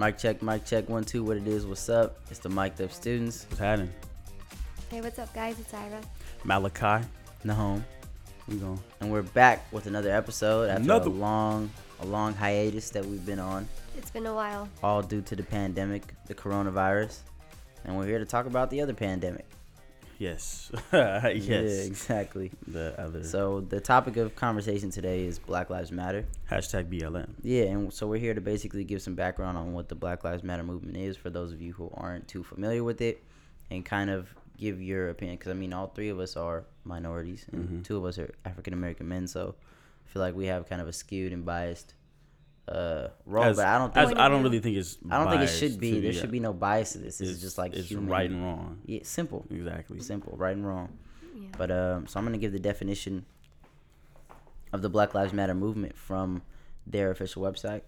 Mic check, mic check, one, two, what it is, what's up? It's the mic'd up students. What's happening? Hey, what's up, guys? It's Ira. Malachi. Nahome. We going. And we're back with another episode after Another a long, a long hiatus that we've been on, It's been a while. all due to the pandemic, the coronavirus. And we're here to talk about the other pandemic. Yes. yes. Yeah, exactly. The other So the topic of conversation today is Black Lives Matter. hashtag BLM. Yeah, and so we're here to basically give some background on what the Black Lives Matter movement is for those of you who aren't too familiar with it, and kind of give your opinion. Because I mean, all three of us are minorities, and Mhm. two of us are African American men. So I feel like we have kind of a skewed and biased uh, role. As- but I don't think Point I don't really think it's. I don't think it should be. to- There yeah. should be no bias to this. This is It's- just like it's human. right and wrong. Yeah, simple, Exactly. simple, right and wrong. Yeah. But um, so I'm gonna give the definition of the Black Lives Matter movement from their official website.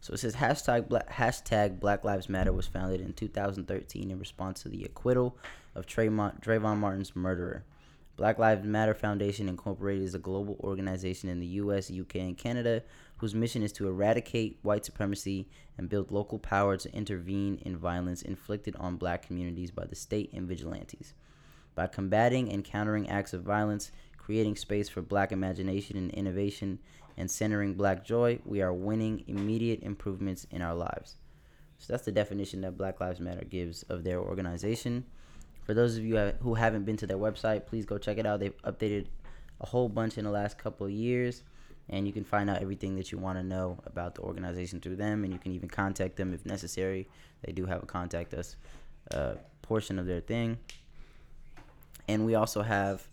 So it says hashtag Black, hashtag Black Lives Matter was founded in 2013 in response to the acquittal of Trayvon, Trayvon Martin's murderer. Black Lives Matter Foundation Incorporated is a global organization in the U.S., UK, and Canada whose mission is to eradicate white supremacy and build local power to intervene in violence inflicted on black communities by the state and vigilantes. By combating and countering acts of violence, creating space for black imagination and innovation, and centering black joy, we are winning immediate improvements in our lives. So that's the definition that Black Lives Matter gives of their organization. For those of you who haven't been to their website, please go check it out. They've updated a whole bunch in the last couple of years, and you can find out everything that you want to know about the organization through them, and you can even contact them if necessary. They do have a contact us uh, portion of their thing. And we also have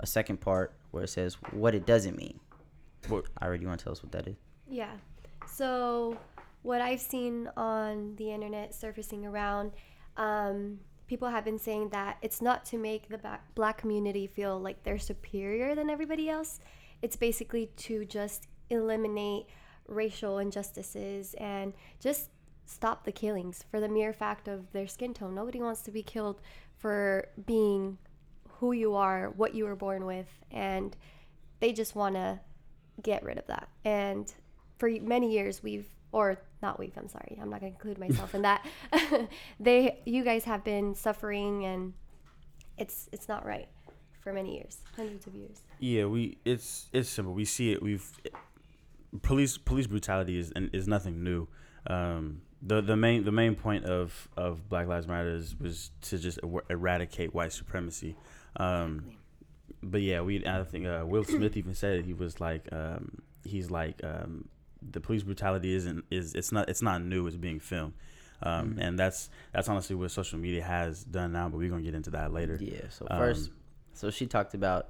a second part where it says what it doesn't mean. What- I already want to tell us what that is. Yeah. So, what I've seen on the internet surfacing around, um, people have been saying that it's not to make the black community feel like they're superior than everybody else. It's basically to just eliminate racial injustices and just stop the killings for the mere fact of their skin tone. Nobody wants to be killed for being who you are, what you were born with, and they just want to get rid of that. And for many years, we've, or not we've, I'm sorry, I'm not going to include myself in that. they, you guys have been suffering, and it's it's not right for many years, hundreds of years. Yeah, we. It's it's simple. We see it. We've police police brutality is and is nothing new. Um, the the main the main point of of Black Lives Matter is, was to just er- eradicate white supremacy. Um, but yeah, we I think uh, Will Smith even said it. He was like, um, he's like, um, the police brutality isn't is it's not it's not new. It's being filmed, um, Mhm. and that's that's honestly what social media has done now. But we're gonna get into that later. Yeah. So Um, first, so she talked about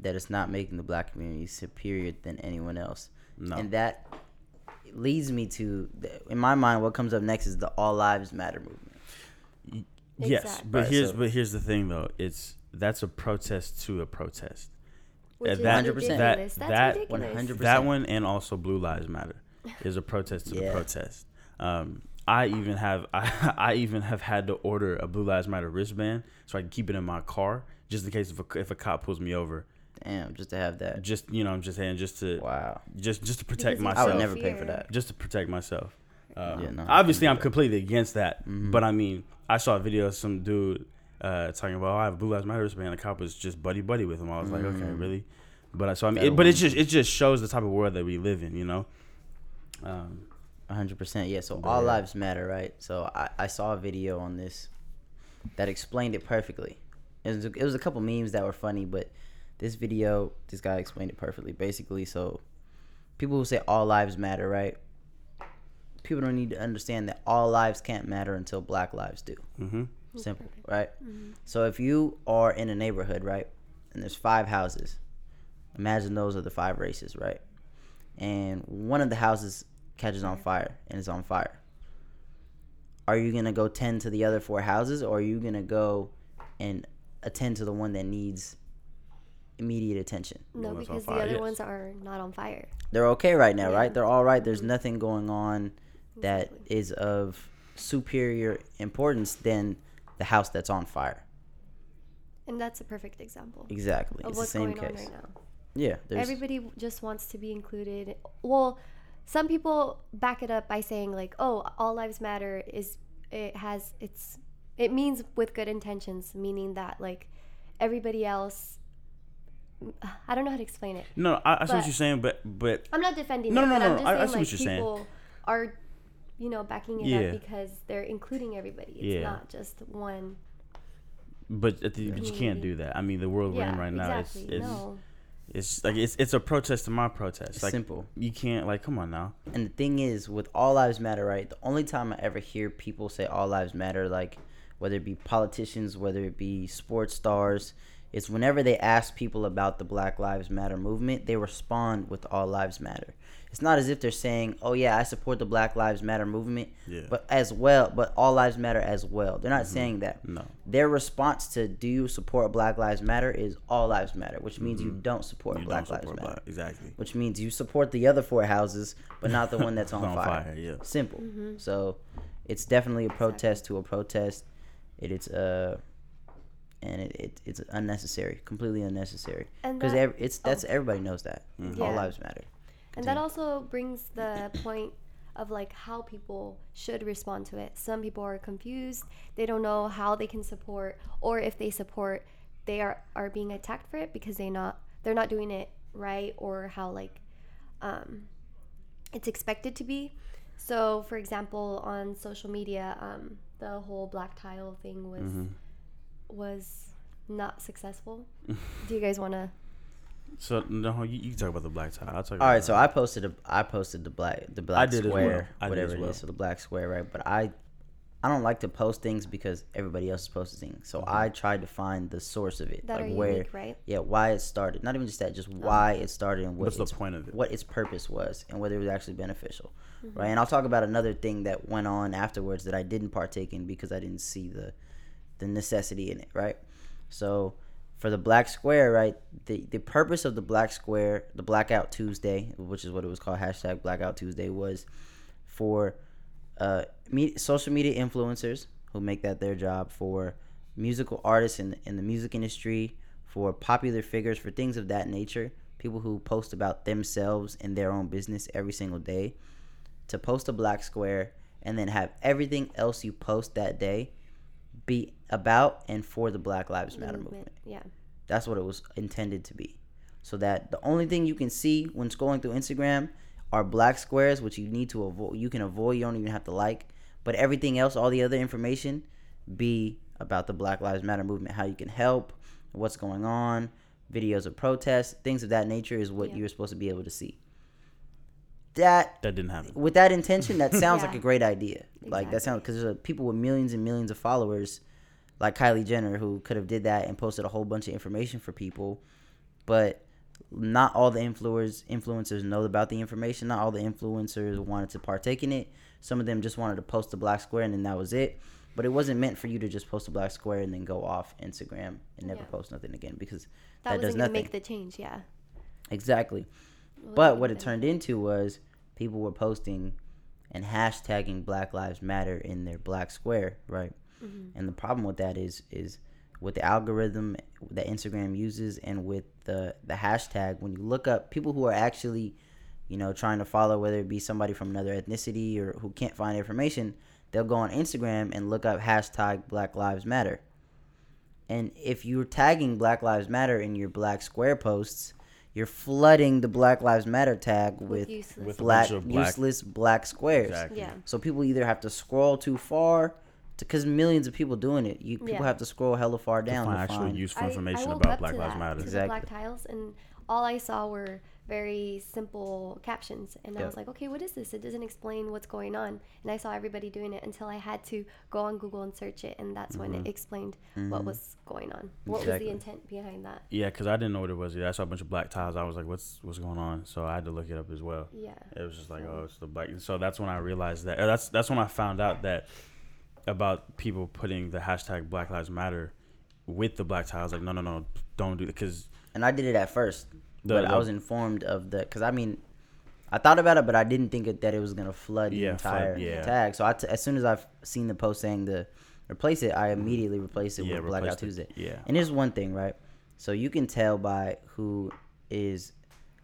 that it's not making the black community superior than anyone else, No, and that leads me to, in my mind, what comes up next is the All Lives Matter movement. yes, but Right, here's so- but here's the thing though. It's that's a protest to a protest. Which is that- 100%. ridiculous. that- That's that- ridiculous. 100%. That one and also Blue Lives Matter is a protest to Yeah. the protest. Um, I even have I, I even have had to order a Blue Lives Matter wristband so I can keep it in my car just in case if a, if a cop pulls me over. Damn, just to have that. Just you know, I'm just saying just to Wow. just just to protect Because you I myself. would never pay for that. just to protect myself. Um, Yeah, no, obviously, I'm completely against that. Mhm. But I mean, I saw a video of some dude uh, talking about, oh, I have a Blue Lives Matter wristband. The cop was just buddy buddy with him. I was like, okay, Mm. really? But I so I mean, it, but it just it just shows the type of world that we live in, you know. Um, hundred percent. Yeah. So all lives matter, right? So I, I saw a video on this that explained it perfectly. It was, it was a couple memes that were funny, but this video, this guy explained it perfectly. Basically, so people who say all lives matter, right? People don't need to understand that all lives can't matter until Black lives do. hmm Simple, right? So if you are in a neighborhood, right, and there's five houses, imagine those are the five races, right? And one of the houses catches on fire and is on fire. Are you gonna go tend to the other four houses, or are you gonna go and attend to the one that needs immediate attention? No, one because the other yes. ones are not on fire. They're okay right now, Yeah. right? They're all right. There's Mhm. nothing going on that Exactly. is of superior importance than the house that's on fire. And that's a perfect example Exactly. of it's what's the same going case. on right now. Yeah. There's, Everybody just wants to be included. Well, some people back it up by saying like, "Oh, all lives matter is it has it's it means with good intentions, meaning that like everybody else I don't know how to explain it. No, I, I see what you're saying, but but I'm not defending No, it, no, but no, I'm no, just I- I saying see like what you're saying. people are you know backing it Yeah. up because they're including everybody. It's Yeah. not just one. but at the, but you can't do that. I mean, the world we're in right now exactly. is, is no. it's like it's it's a protest to my protest. It's like simple. you can't like come on now. And the thing is, with all lives matter, right? The only time I ever hear people say all lives matter, like whether it be politicians, whether it be sports stars, is whenever they ask people about the Black Lives Matter movement, they respond with all lives matter. It's not as if they're saying, "Oh yeah, I support the Black Lives Matter movement," Yeah. but as well, but all lives matter as well. They're not saying that. No. Their response to "Do you support Black Lives Matter?" is all lives matter, which means you don't support Mm-hmm. You Black don't Lives support Matter black exactly. which means you support the other four houses, but not the one that's on, On fire. fire, yeah. Simple. Mm-hmm. So it's definitely a protest to a protest. It is uh, and it, it it's unnecessary, completely unnecessary. Because that- it's that's everybody knows that Mm-hmm. all lives matter. And that also brings the point of like how people should respond to it. Some people are confused. They don't know how they can support or if they support they are are being attacked for it because they not they're not doing it right or how like um it's expected to be. So, for example, on social media, um, the whole black tile thing was Mm-hmm. was not successful. Do you guys want to? So no, you, you can talk about the black tile. I'll talk. All about right, so I posted a, I posted the black the black did as well. square I did whatever as well. is, so the black square, right? But I I don't like to post things because everybody else is posting things. So I tried to find the source of it, That like are where unique, right? yeah, why it started. Not even just that, just why it started and what What's the point of it? what its purpose was and whether it was actually beneficial, Mm-hmm. right? And I'll talk about another thing that went on afterwards that I didn't partake in because I didn't see the the necessity in it, right? So for the black square, right? The the purpose of the black square, the blackout Tuesday, which is what it was called, hashtag blackout Tuesday, was for uh, social media influencers who make that their job, for musical artists in in the music industry, for popular figures, for things of that nature, people who post about themselves and their own business every single day, to post a black square and then have everything else you post that day be about and for the Black Lives Matter movement. Yeah. That's what it was intended to be. So that the only thing you can see when scrolling through Instagram are black squares, which you need to avoid. You can avoid. You don't even have to like. But everything else, all the other information, be about the Black Lives Matter movement, how you can help, what's going on, videos of protests, things of that nature is what Yeah. you're supposed to be able to see. That that didn't happen. with that intention, that sounds like a great idea. Like that sounds because there's uh, people with millions and millions of followers, like Kylie Jenner, who could have did that and posted a whole bunch of information for people, but not all the influencers influencers know about the information. Not all the influencers wanted to partake in it. Some of them just wanted to post a black square and then that was it. But it wasn't meant for you to just post a black square and then go off Instagram and never Yeah. post nothing again because That, that, wasn't does nothing. make the change. Yeah. Exactly. But what it turned into was people were posting and hashtagging Black Lives Matter in their black square, right? Mm-hmm. And the problem with that is is with the algorithm that Instagram uses and with the the hashtag when you look up people who are actually you know trying to follow whether it be somebody from another ethnicity or who can't find information they'll go on Instagram and look up hashtag Black Lives Matter and if you're tagging Black Lives Matter in your black square posts, you're flooding the Black Lives Matter tag with, useless. With black, black- useless black squares. Exactly. Yeah. So people either have to scroll too far, because millions of people doing it. You people Yeah. have to scroll hella far To down find to actual find. useful I- I information about Black to Lives that, Matter. To the Exactly. black tiles, and all I saw were very simple captions, and I was like, okay, what is this? It doesn't explain what's going on, and I saw everybody doing it until I had to go on Google and search it, and that's when it explained what was going on. What Mm-hmm. Exactly. was the intent behind that? Yeah, because I didn't know what it was. Yeah, I saw a bunch of black tiles. I was like, "What's what's going on?" So I had to look it up as well. Yeah. It was just like, "Oh, it's the black." So that's when I realized that. That's that's when I found out that about people putting the hashtag Black Lives Matter with the black tiles. Like, no, no, no, don't do it because And I did it at first, The- but I was informed of the because I mean, I thought about it, but I didn't think it, that it was gonna flood the Yeah, flood, entire yeah. tag. So I t- as soon as I've seen the post saying to replace it, I immediately replaced it Yeah, with Blackout replaced it. Tuesday. Yeah. And here's one thing, right? So you can tell by who is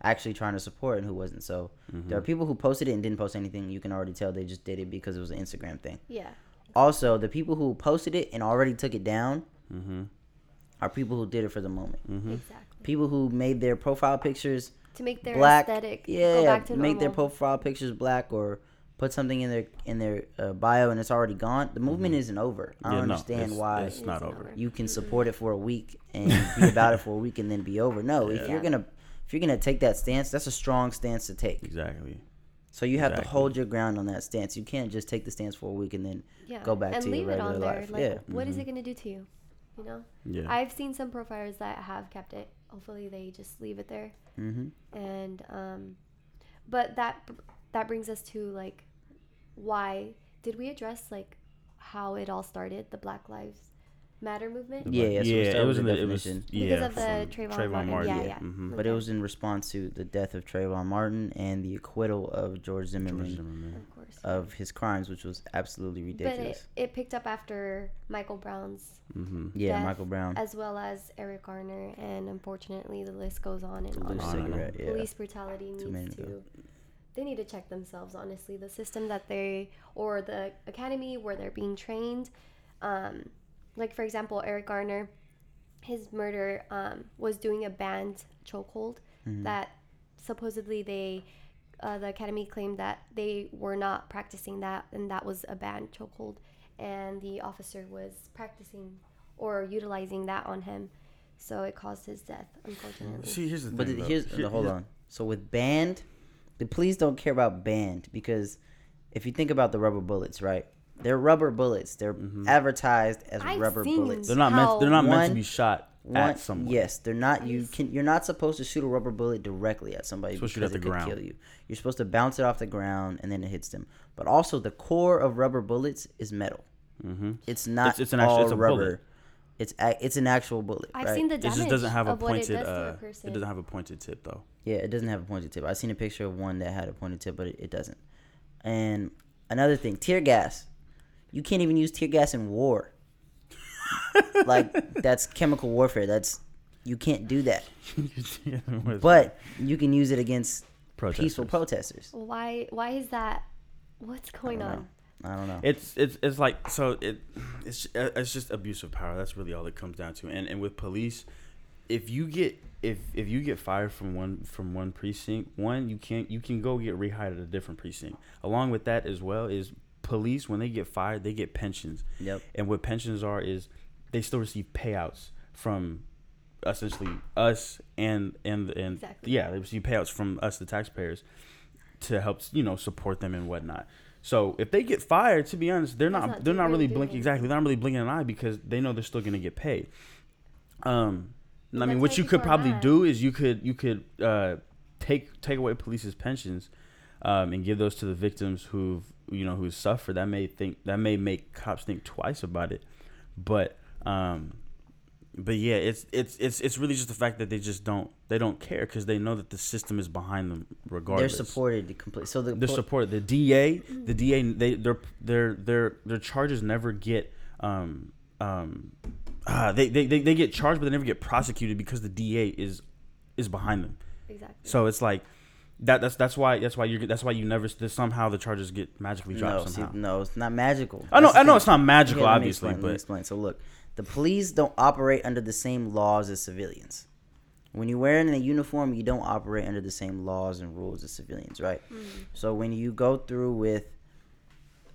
actually trying to support and who wasn't. So Mm-hmm. there are people who posted it and didn't post anything. You can already tell they just did it because it was an Instagram thing. Yeah. Also, the people who posted it and already took it down Mm-hmm. are people who did it for the moment. Exactly. People who made their profile pictures To make their black, aesthetic yeah, go back to make their profile pictures black or put something in their in their uh, bio and it's already gone. The movement isn't over. I don't Mm-hmm. No, understand it's- why it's not over. you can support it for a week and be about it for a week and then be over. No, if you're gonna if you're gonna take that stance, that's a strong stance to take. Exactly. So you have to hold your ground on that stance. You can't just take the stance for a week and then yeah. go back and to your leave it regular on there. life. Like, Yeah. what is it going to do to you? You know? Yeah. I've seen some profiles that have kept it. Hopefully, they just leave it there. hmm And, um, but that that brings us to like, why did we address like how it all started? The Black Lives Matter movement. Yeah, yeah, so yeah. start It was with in the the. It was definition. yeah. Because of the from Trayvon Martin, yeah, yeah. mhm. But it was in response to the death of Trayvon Martin and the acquittal of George Zimmerman George Zimmerman. Of course. of his crimes, which was absolutely but ridiculous. it, it picked up after Michael Brown's Mm-hmm. yeah, death, Michael Brown. as well as Eric Garner, and unfortunately, the list goes on and The on. loose on and on. yeah. Police brutality Too needs to go. to. They need to check themselves. Honestly, the system that they or the academy where they're being trained, um, like for example, Eric Garner, his murder um, was doing a banned chokehold Mm-hmm. that supposedly they. Uh, the academy claimed that they were not practicing that, and that was a banned chokehold, and the officer was practicing or utilizing that on him, so it caused his death. Unfortunately, See, here's the thing. But though. here's Here- hold here's- on. So with banned, the police don't care about banned because if you think about the rubber bullets, right? They're rubber bullets. They're advertised as I've rubber bullets. They're not meant. They're not meant to be shot One, at someone. yes, they're not. You can. You're not supposed to shoot a rubber bullet directly at somebody Supposed because shoot it the could ground. kill you. You're supposed to bounce it off the ground and then it hits them. But also, the core of rubber bullets is metal. Mm-hmm. It's not. It's- it's an actual- all it's a rubber. bullet. It's a, it's an actual bullet. I've right? seen the It damage just doesn't have a of what it pointed. does to a Uh, person. it doesn't have a pointed tip though. Yeah, it doesn't have a pointed tip. I've seen a picture of one that had a pointed tip, but it, it doesn't. And another thing, tear gas. You can't even use tear gas in war. like that's chemical warfare. That's you can't do that. But you can use it against peaceful protesters. protesters. Why? Why is that? What's going don't on? know. I don't know. It's it's it's like so it it's uh, it's just abuse of power. That's really all it comes down to. And and with police, if you get if if you get fired from one from one precinct, one you can't you can go get rehired at a different precinct. Along with that as well is police when they get fired they get pensions. Yep. And what pensions are is they still receive payouts from essentially us and and and Exactly. yeah they receive payouts from us the taxpayers to help you know support them and whatnot. So if they get fired, to be honest, they're not, not they're not really really blinking exactly. They're not really blinking an eye because they know they're still gonna get paid. Um, and I mean, what you could probably mad. do is you could you could uh, take take away police's pensions, um, and give those to the victims who've you know who suffered. That may think that may make cops think twice about it, but um, but yeah, it's it's it's it's really just the fact that they just don't they don't care because they know that the system is behind them regardless. They're supported to complete. So the They're po- supported. The DA, the DA, they their their their their charges never get um um ah, they, they they they get charged but they never get prosecuted because the DA is is behind them. Exactly. So it's like that that's that's why that's why you that's why you never somehow the charges get magically dropped no, see, somehow. no, it's not magical. I know That's I know it's not magical Here, let me obviously, explain, let me but explain. So look, the police don't operate under the same laws as civilians. When you're wearing a uniform, you don't operate under the same laws and rules as civilians, right? So when you go through with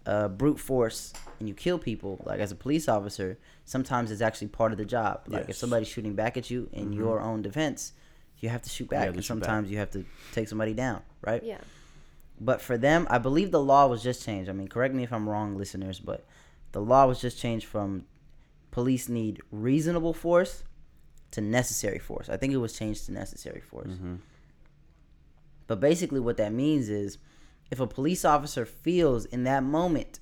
uh, brute force and you kill people, like as a police officer, sometimes it's actually part of the job. Like if somebody's shooting back at you in your own defense, you have to shoot back, have to and shoot back. sometimes you have to take somebody down, right? yeah. But for them, I believe the law was just changed. I mean, correct me if I'm wrong, listeners, but the law was just changed from police need reasonable force to necessary force. I think it was changed to necessary force. Mm-hmm. But basically, what that means is if a police officer feels in that moment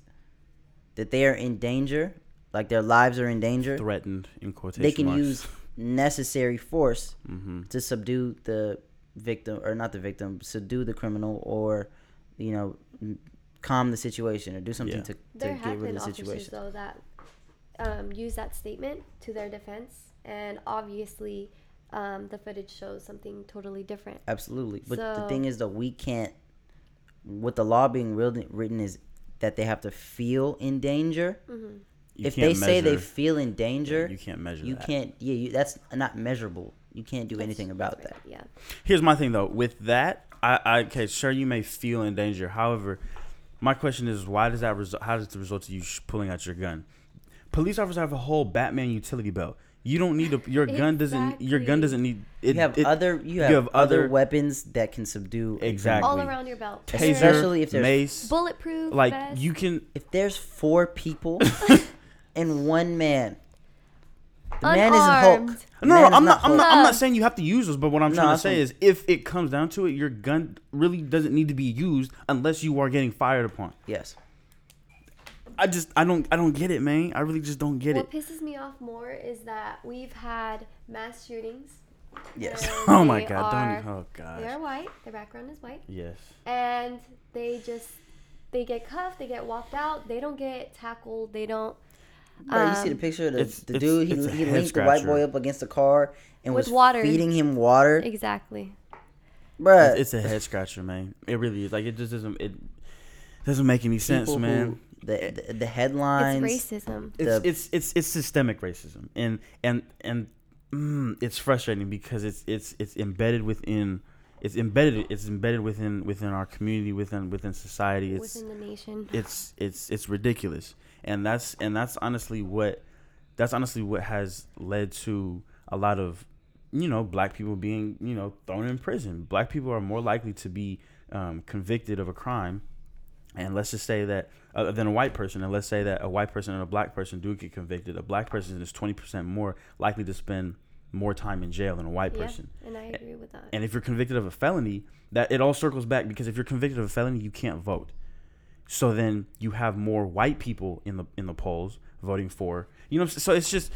that they are in danger, like their lives are in danger, threatened in quotation they can marks. use necessary force hmm to subdue the victim or not the victim subdue the criminal or you know calm the situation or do something Yeah. to, to There get have rid been of the officers situation though that um, use that statement to their defense, and obviously um, the footage shows something totally different. Absolutely. But the thing is, though, we can't. What the law being written, written is that they have to feel in danger. Mm-hmm. You if can't they say they feel in danger, you can't measure you that. can't. Yeah, you, that's not measurable. You can't do anything about that. Yeah. Here's my thing though. With that, I, I okay, sure you may feel in danger. However, my question is, why does that result? How does it result to you sh- pulling out your gun? Police officers have a whole Batman utility belt. You don't need a your gun doesn't your gun doesn't need it. You have it- other. You have, other, other- weapons that can subdue. Exactly. All around your belt. taser, Especially if there's- mace. Bulletproof. Like vest. you can If there's four people and one man, the man isn't Hulk. Unarmed. The No, man no, is I'm not. I'm not. I'm not saying you have to use those. But what I'm No, trying to that's say is, if it comes down to it, your gun really doesn't need to be used unless you are getting fired upon. Yes. I just, I don't, I don't get it, man. I really just don't get it. What it. pisses me off more is that we've had mass shootings. Yes. and Oh my they god! are- Don't. Oh They are white. Their background is white, Yes. and they just they get cuffed. They get walked out. They don't get tackled. They don't. Bro, you see the Um, picture of the, it's- the it's- dude? He, it's he head linked the white boy up against the car and With was water. feeding him water. Exactly. Bruh, It's, it's a head scratcher, man. It really is. Like it just doesn't. It doesn't make any sense, people man. who- the, the the headlines. It's racism. It's, the- it's it's it's systemic racism, and and and mm, it's frustrating because it's it's it's embedded within. It's embedded. It's embedded within within our community, within within society. It's within the nation. it's it's it's ridiculous and that's and that's honestly what that's honestly what has led to a lot of you know black people being you know thrown in prison. Black people are more likely to be um, convicted of a crime. And let's just say that uh, than a white person. And let's say that a white person and a black person do get convicted. A black person is 20% more likely to spend more time in jail than a white Yeah, person. and I agree with that. and if you're convicted of a felony, that it all circles back because if you're convicted of a felony, you can't vote. So then you have more white people in the in the polls voting for you know. what I'm s- So it's just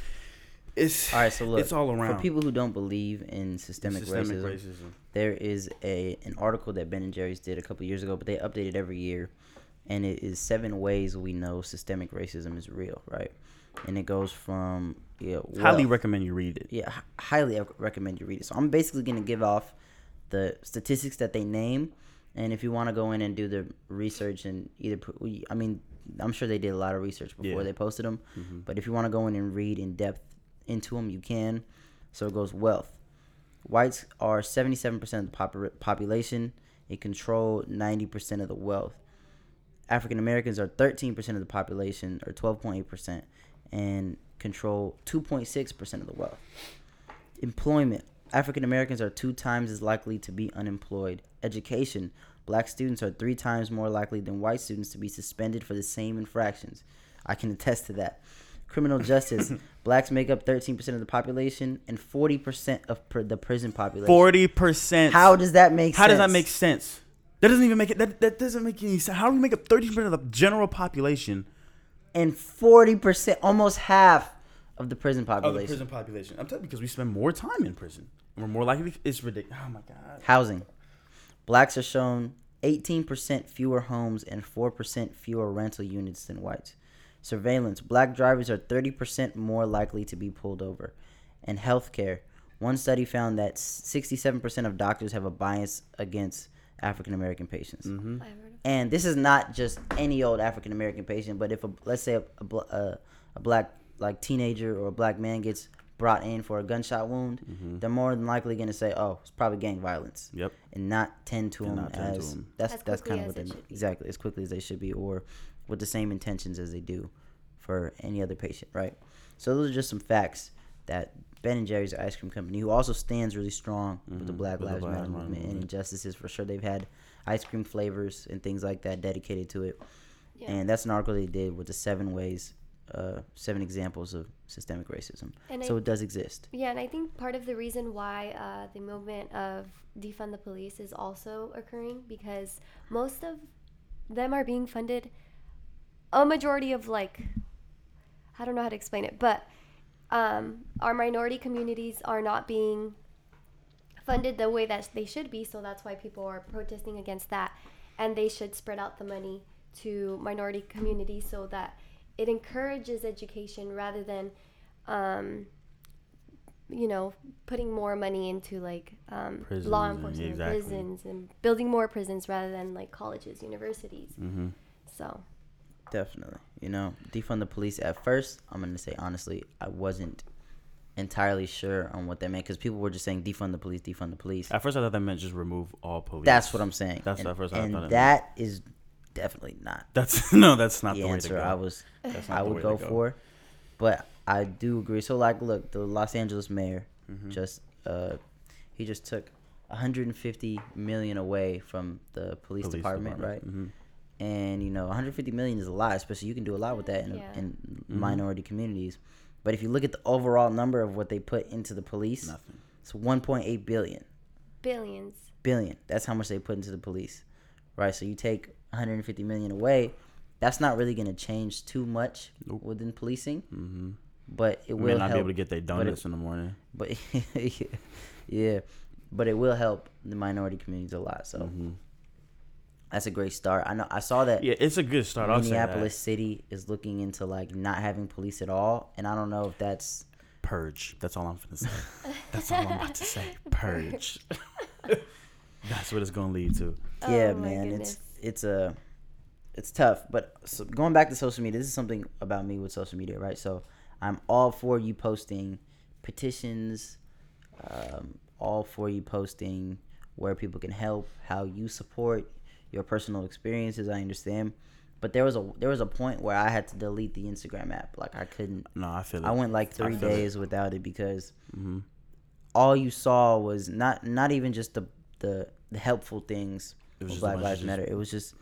it's All right, so look, it's all around For people who don't believe in systemic, systemic racism, racism. there is a an article that Ben and Jerry's did a couple years ago, but they update it every year, and it is seven ways we know systemic racism is real, right? And it goes from yeah, Highly recommend you read it. yeah, h- highly recommend you read it. So I'm basically gonna give off the statistics that they name, and if you want to go in and do the research and either, I mean, I'm sure they did a lot of research before Yeah. they posted them, Mm-hmm. but if you want to go in and read in depth into them, you can. So it goes wealth. Whites are 77% of the popu- population. They control 90% of the wealth. African Americans are 13% of the population, or 12.8%, and control 2.6% of the wealth. Employment. African Americans are two times as likely to be unemployed. Education. Black students are three times more likely than white students to be suspended for the same infractions. I can attest to that. Criminal justice. Blacks make up 13% of the population and 40% of pr- the prison population. Forty percent. How does that make sense? How sense? does that make sense? That doesn't even make it. That, that doesn't make any sense. How do we make up thirty percent of the general population And 40%, almost half of the prison population. of the prison population? I'm telling you because we spend more time in prison. We're more likely. It's ridiculous. Oh my god. Housing. Blacks are shown 18% fewer homes and 4% fewer rental units than whites. Surveillance. Black drivers are 30% more likely to be pulled over. And healthcare. One study found that 67% of doctors have a bias against African American patients. Mm-hmm. I've heard of And this is not just any old African American patient, but if a, let's say a, a, a, a black like teenager or a black man gets brought in for a gunshot wound, Mm-hmm. they're more than likely going to say, "Oh, it's probably gang violence," Yep. and not tend to And them not tend to as 'em. that's As that's quickly kind of as what they should be. exactly as quickly as they should be, or with the same intentions as they do for any other patient, right? So those are just some facts that Ben and Jerry's Ice Cream Company, who also stands really strong with the Mhm, Black with the Lives Black Matter Lives Matter movement and movement. injustices, for sure they've had ice cream flavors and things like that dedicated to it. Yeah. And that's an article they did with the seven ways, uh, seven examples of systemic racism. And so I- it does exist. Yeah, and I think part of the reason why uh, the movement of defund the police is also occurring because most of them are being funded. A majority of like, I don't know how to explain it, but um, our minority communities are not being funded the way that they should be. So that's why people are protesting against that, and they should spread out the money to minority communities so that it encourages education rather than um, you know, putting more money into like um, Prisons law enforcement, and exactly. prisons, and building more prisons rather than like colleges, universities. Mm-hmm. So Definitely. You know, defund the police. At first, I'm gonna say honestly, I wasn't entirely sure on what that meant because people were just saying defund the police, defund the police. At first, I thought that meant just remove all police. That's what I'm saying. That's and, at first I and thought it that is definitely not That's no, that's not the the, way to answer go. I was That's not I would way go for. But I do agree. So like, look, the Los Angeles mayor Mhm. just uh, he just took 150 million away from the police, department, right? hmm And you know, 150 million is a lot, especially you can do a lot with that in, Yeah. in Mhm. minority communities. But if you look at the overall number of what they put into the police, Nothing. it's 1.8 billion. billions. Billion. That's how much they put into the police, right? So you take 150 million away. That's not really going to change too much Nope. within policing, hmm but it You will may not help. be able to get their but it- donuts in the morning. but yeah, but it will help the minority communities a lot. So Mhm. that's a great start. I know I saw that Yeah, it's a good start. I'll say. Minneapolis City is looking into like not having police at all, and I don't know if that's Purge. That's all I'm gonna say. That's all I'm about to say. Purge. That's what it's gonna lead to. yeah, Oh my man. goodness. It's it's a it's tough. But so going back to social media, this is something about me with social media, right? So I'm all for you posting petitions, um, all for you posting where people can help, how you support your personal experiences. I understand, but there was a there was a point where I had to delete the Instagram app. Like I couldn't. No, I feel it. I went like three feel it. days without it because hmm all you saw was not not even just the the, the helpful things It was just a Black Lives Matter. It was just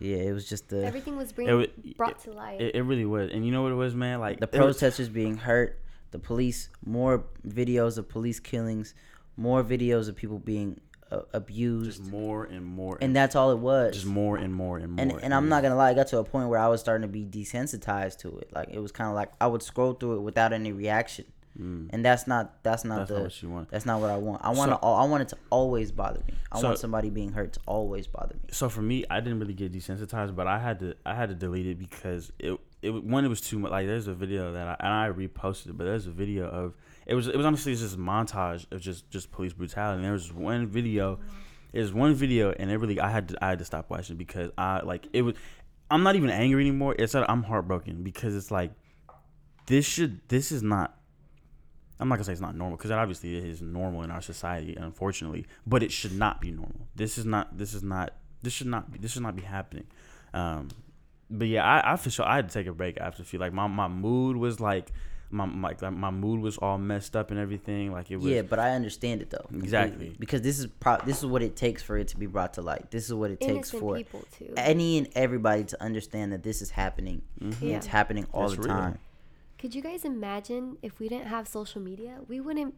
yeah, it was just the Everything was It, being wa- brought to light. it, it really was, and you know what it was, man. Like the it was- protesters being hurt, the police, more videos of police killings, more videos of people being uh, abused, just more and more, and that's all it was. just more and more and more. and and I'm not gonna lie, I got to a point where I was starting to be desensitized to it. Like it was kind of like I would scroll through it without any reaction, Mm, and that's not that's not that's the not what you want. that's not what I want. I want to I want it to always bother me. I So- want somebody being hurt to always bother me. So for me, I didn't really get desensitized, but I had to I had to delete it because it it one it was too much. Like there's a video that I and I reposted, it, but there's a video of it was it was honestly just a montage of just just police brutality. And there was one video, there's one video, and it really I had to I had to stop watching because I like it was. I'm not even angry anymore. It's that I'm heartbroken because it's like this should this is not. I'm not gonna say it's not normal because obviously it is normal in our society, unfortunately. But it should not be normal. This is not. This is not. This should not be. This should not be happening. Um, but yeah, I, I for sure I had to take a break after a few. like my, my mood was like my my like my mood was all messed up and everything. Like it was. Yeah, but I understand it though. Exactly. Because this is pro- this is what it takes for it to be brought to light. This is what it takes for people too. any and everybody to understand that this is happening. Mhm. Yeah. It's happening all It's the real. time. Could you guys imagine if we didn't have social media? We wouldn't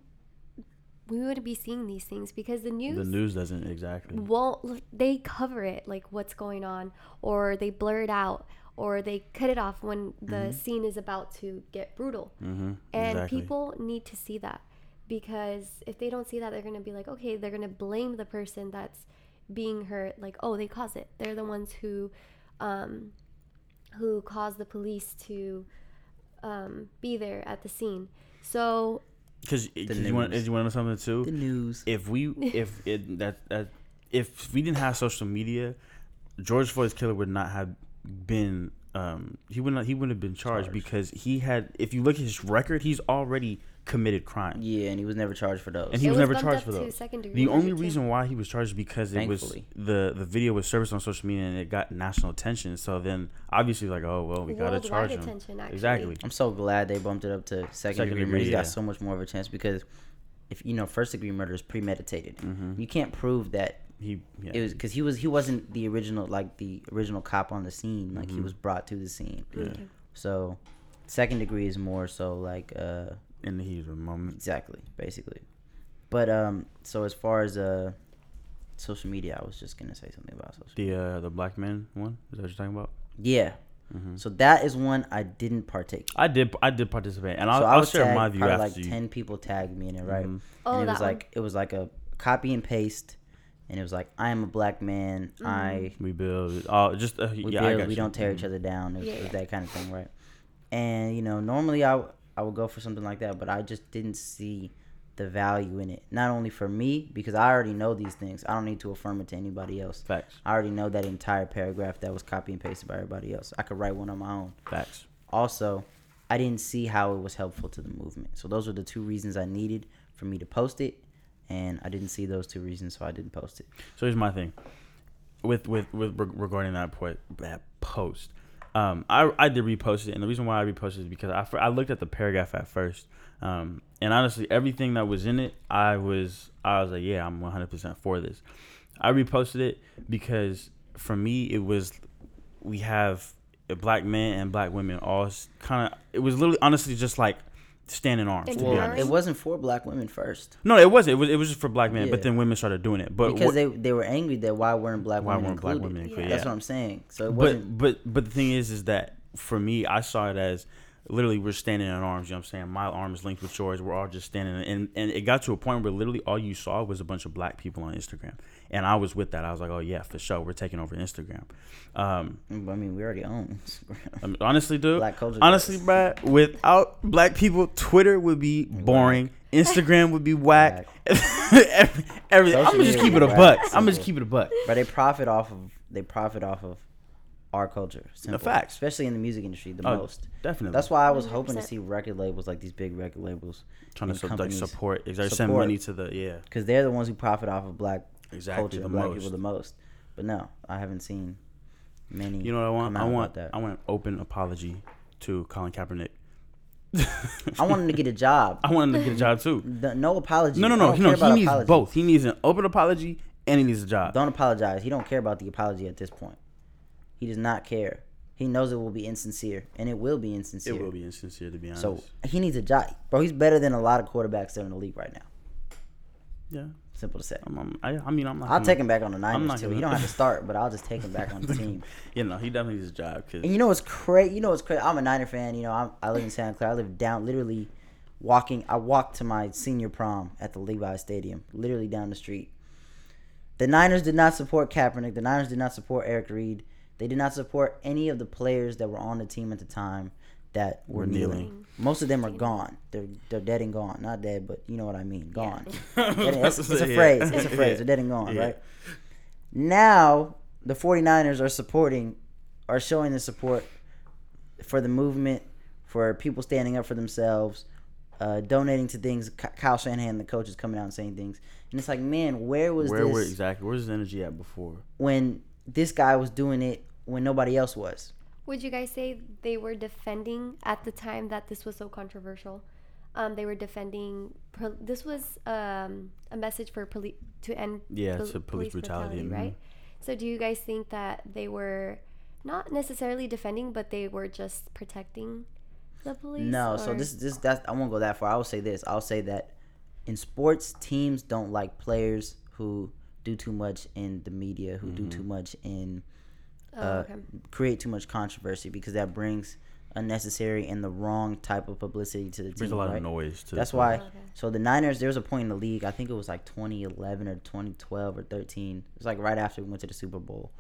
we wouldn't be seeing these things because the news The news doesn't exactly. won't they cover it like what's going on or they blur it out or they cut it off when the scene is about to get brutal. Mm-hmm. And exactly. people need to see that because if they don't see that, they're going to be like, okay, they're going to blame the person that's being hurt. Like, oh, they caused it. They're the ones who, um, who caused the police to um, be there at the scene. So because you want news. you want to know something too. The news. if we if it that that if we didn't have social media, George Floyd's killer would not have been um he would not he wouldn't have been charged, Charged. because he had if you look at his record, he's already committed crime. Yeah, and he was never charged for those. And he was, was never charged for those. The only reason why he was charged is because it was the the video was surfaced on social media and it got national attention. So then obviously like oh well we gotta charge him attention, exactly. I'm so glad they bumped it up to second, Second degree degree, murder. He's yeah. got so much more of a chance because if you know first degree murder is premeditated. Mhm. You can't prove that He yeah. it was because he was he wasn't the original like the original cop on the scene. Like he Mhm. was brought to the scene. Yeah. So second degree is more so like uh in the heat of the moment. exactly basically. But um so as far as uh social media, I was just gonna say something about social. The uh the black man one is that what you're talking about? Yeah. hmm So that is one I didn't partake. I did I did participate and I'll, I I'll share my view after like you. ten people tagged me in it, right? Mhm. Oh, and it that was one. like it was like a copy and paste, and it was like I am a black man. Mm-hmm. I We build. Oh, just uh, we yeah. I build, got we you. don't tear each Mhm. other down. It was, Yeah, it was that kind of thing, right? And you know, normally I w- I would go for something like that, but I just didn't see the value in it. Not only for me because I already know these things. I don't need to affirm it to anybody else. Facts. I already know that entire paragraph that was copy and pasted by everybody else. I could write one on my own. Facts. Also, I didn't see how it was helpful to the movement. So those were the two reasons I needed for me to post it, and I didn't see those two reasons, so I didn't post it. So here's my thing, with with with regarding that point that post. Um, I I did repost it, and the reason why I reposted is because I, I looked at the paragraph at first, um, and honestly, everything that was in it, I was I was like, yeah, I'm 100 percent for this. I reposted it because for me, it was we have a black men and black women all kind of. It was literally honestly just like stand in arms. To be honest, It wasn't for black women first no, it wasn't. It was it was just for black men, but then women started doing it. But because what- they they were angry that why weren't black why women weren't black included? women Yeah. That's what I'm saying. So it wasn't. but but but the thing is is that for me i saw it as literally we're standing in arms you know what i'm saying? My arm is linked with yours. We're all just standing and and it got to a point where literally all you saw was a bunch of black people on instagram. And i was with that. I was like oh yeah for sure. We're taking over instagram. Um I mean, we already own Instagram. I mean, honestly dude Black culture. honestly. Brad, without black people twitter would be boring. Instagram would be whack. Every, every, i'm gonna just keep it a buck. i'm gonna just keep it a buck. But they profit off of they profit off of our culture. Simple. facts. especially in the music industry, the Oh, most. definitely That's why I was hoping to see record labels like these big record labels, trying to and su- like companies support exactly send money to the yeah because they're the ones who profit off of black exactly culture the black most. people the most. But no, I haven't seen many. You know what I want? I want that. I want an open apology to Colin Kaepernick. I want him to get a job. I want him to get a job too. The- no apology. No, no, no, don't no. He needs apology. both. He needs an open apology and he needs a job. Don't apologize. He don't care about the apology at this point. He does not care. He knows it will be insincere, and it will be insincere. It will be insincere to be honest. So he needs a job, bro. He's better than a lot of quarterbacks that are in the league right now. yeah, Simple to say. I'm, I'm, I, I mean, I'm not. I'll gonna- take him back on the Niners too. gonna- He don't have to start, but I'll just take him back on the team. You know, he definitely needs a job because And you know what's crazy? You know what's crazy? I'm a Niner fan. You know, I'm, I live in Santa Clara. I live down, literally, walking. I walked to my senior prom at the Levi Stadium, literally down the street. The Niners did not support Kaepernick. The Niners did not support Eric Reid. They did not support any of the players that were on the team at the time that were Were kneeling. kneeling. Most of them are gone. They're they're dead and gone. Not dead, but you know what I mean. Gone. Dead and- it's, it's a phrase. It's a phrase. They're dead and gone, Yeah. right? Now the 49ers are supporting, are showing the support for the movement, for people standing up for themselves, uh, donating to things. Ky- Kyle Shanahan, the coach, is coming out and saying things, and it's like, man, where was where this were exactly where's his energy at before? when this guy was doing it when nobody else was? Would you guys say they were defending at the time that this was so controversial? Um, they were defending. Pol- this was um, a message for police to end Yeah, pol- to police brutality, mhm. right? So, do you guys think that they were not necessarily defending, but they were just protecting the police? No, so this this that's I won't go that far. I will say this. I'll say that in sports, teams don't like players who do too much in the media, who do too much in Oh, uh, okay. create too much controversy because that brings unnecessary and the wrong type of publicity to the team. Brings a lot right? of noise. To That's the why. Okay. So the Niners, there was a point in the league. I think it was like 2011 or 2012 or 13. It was like right after we went to the Super Bowl,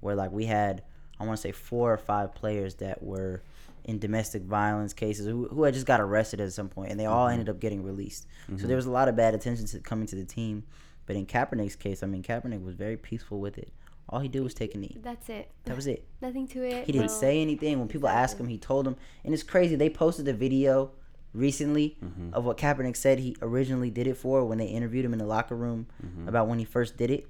where like we had, I want to say four or five players that were in domestic violence cases who, who had just got arrested at some point, and they all Mm-hmm. ended up getting released. So there was a lot of bad attention to coming to the team. But in Kaepernick's case, I mean, Kaepernick was very peaceful with it. All he did was take a knee. That's it. That was it. Nothing to it. He didn't no. say anything. When people asked him, he told them. And it's crazy. They posted a video recently Mm-hmm. of what Kaepernick said he originally did it for when they interviewed him in the locker room Mm-hmm. about when he first did it.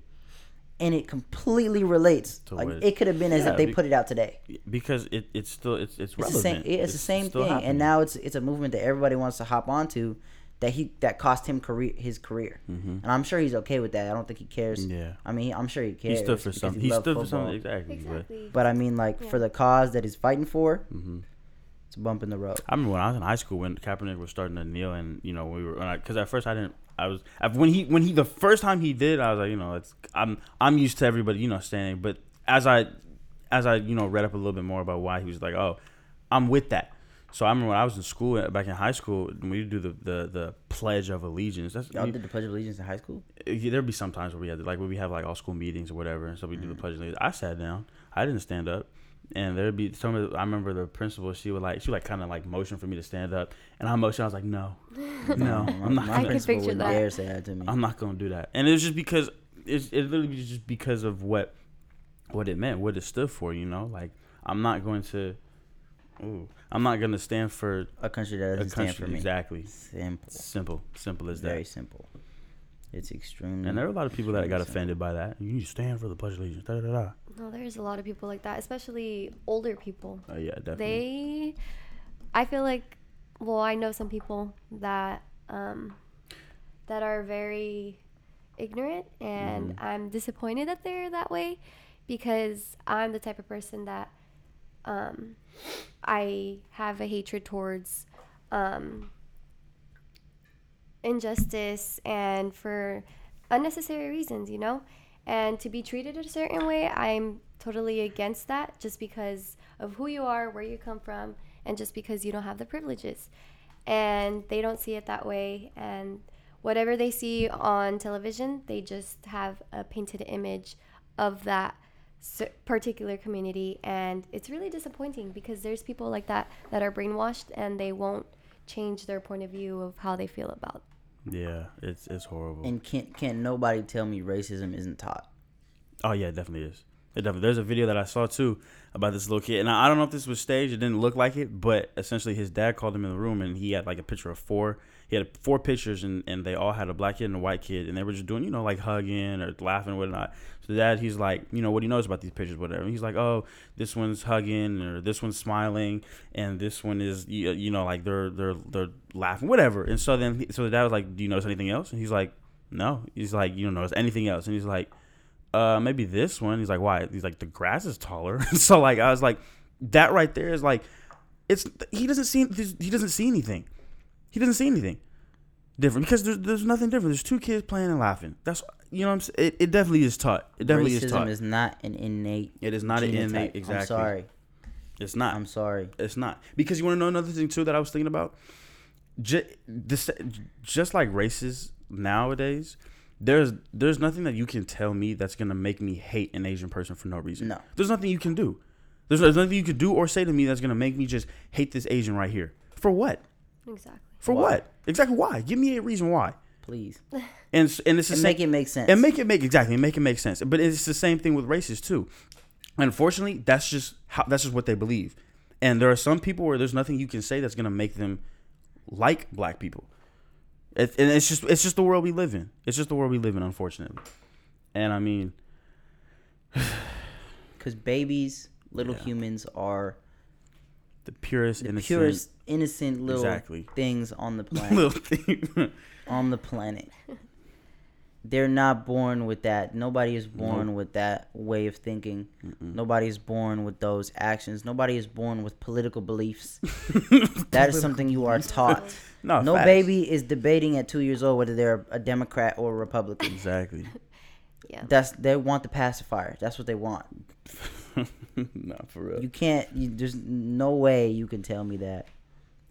And it completely relates. To like what- it could have been as if they be- put it out today. because it, it's still it's it's It's the same. It's, the same thing. happening. And now it's it's a movement that everybody wants to hop onto. That he that cost him career his career, and I'm sure he's okay with that. I don't think he cares. Mm-hmm. Yeah. I mean, I'm sure he cares. he cares. stood for something. He, He loved stood for something exactly. But Exactly. But I mean, like for the cause that he's fighting for, Mhm. it's a bump in the road. I remember when I was in high school when Kaepernick was starting to kneel, and you know we were because at first I didn't. I was when he when he the first time he did, I was like, you know, it's I'm I'm used to everybody, you know, standing. But as I as I you know read up a little bit more about why he was like, oh, I'm with that. So I remember when I was in school back in high school, when we do the the, the pledge of allegiance. That's Y'all we- did the Pledge of Allegiance in high school? yeah, there'd be some times where we had to, like when we have like all school meetings or whatever, and so we do the Mm. pledge of allegiance. I sat down. I didn't stand up. and there'd be some of the, I remember the principal she would like she would like kind of like motion for me to stand up and I motioned. I was like no no I'm not My I can principal picture wouldn't that. dare say that to me. I'm not gonna do that and it was just because it's it literally was just because of what what it meant what it stood for you know like I'm not going to ooh, I'm not gonna stand for a country that a doesn't stand country for me. exactly Simple. simple simple as Very that Very simple. It's extremely. and there are a lot of people that got extremely offended by that you need to stand for the pledge of allegiance da da da No, there's a lot of people like that, especially older people. oh yeah definitely They, I feel like, well, I know some people that um, that are very ignorant, and Mm-hmm. I'm disappointed that they're that way because I'm the type of person that um, I have a hatred towards um, injustice and for unnecessary reasons, you know? And to be treated a certain way, I'm totally against that just because of who you are, where you come from, and just because you don't have the privileges. And they don't see it that way. And whatever they see on television, they just have a painted image of that particular community. And it's really disappointing because there's people like that that are brainwashed and they won't change their point of view of how they feel about yeah it's it's horrible And can't can't nobody tell me racism isn't taught. Oh yeah, it definitely is. It definitely. There's a video that I saw too about this little kid, and I I don't know if this was staged. It didn't look like it, but essentially his dad called him in the room, and he had like a picture of four. He had four pictures, and, and they all had a black kid and a white kid, and they were just doing, you know, like hugging or laughing and whatnot. So dad, he's like, you know, what he knows about these pictures, whatever. And he's like, oh, this one's hugging, or this one's smiling, and this one is, you you know, like they're they're they're laughing, whatever. And so then, so the dad was like, do you notice anything else? And he's like, no. He's like, you don't notice anything else? And he's like uh maybe this one he's like why he's like the grass is taller so like i was like that right there is like it's he doesn't see he doesn't see anything he doesn't see anything different because there's, there's nothing different there's two kids playing and laughing that's you know what i'm saying it, it definitely is taught it definitely is racism taught is not an innate. it is not an innate exactly I'm sorry. it's not I'm sorry. it's not because you want to know another thing too that I was thinking about. Just, this, just like races nowadays, there's there's nothing that you can tell me that's gonna make me hate an Asian person for no reason. No. there's nothing you can do. There's, there's nothing you could do or say to me that's gonna make me just hate this Asian right here. For what? exactly. For Why? what? Exactly why? Give me a reason why. Please. And s- and it's the And same- make it make sense. and make it make exactly make it make sense. But it's the same thing with races too. Unfortunately, that's just how that's just what they believe. And there are some people where there's nothing you can say that's gonna make them like black people. It, and it's just it's just the world we live in. It's just the world we live in, unfortunately. And I mean, Because babies, little Yeah. humans, are the purest, the innocent, purest, innocent little Exactly. things on the planet. little thing. on the planet. They're not born with that. Nobody is born Nope. with that way of thinking. Nobody is born with those actions. Nobody is born with political beliefs. that is something you are taught. no, No facts. baby is debating at two years old whether they're a Democrat or a Republican. Exactly. Yeah. That's they want the pacifier. That's what they want. no, for real. You can't. You, there's no way you can tell me that.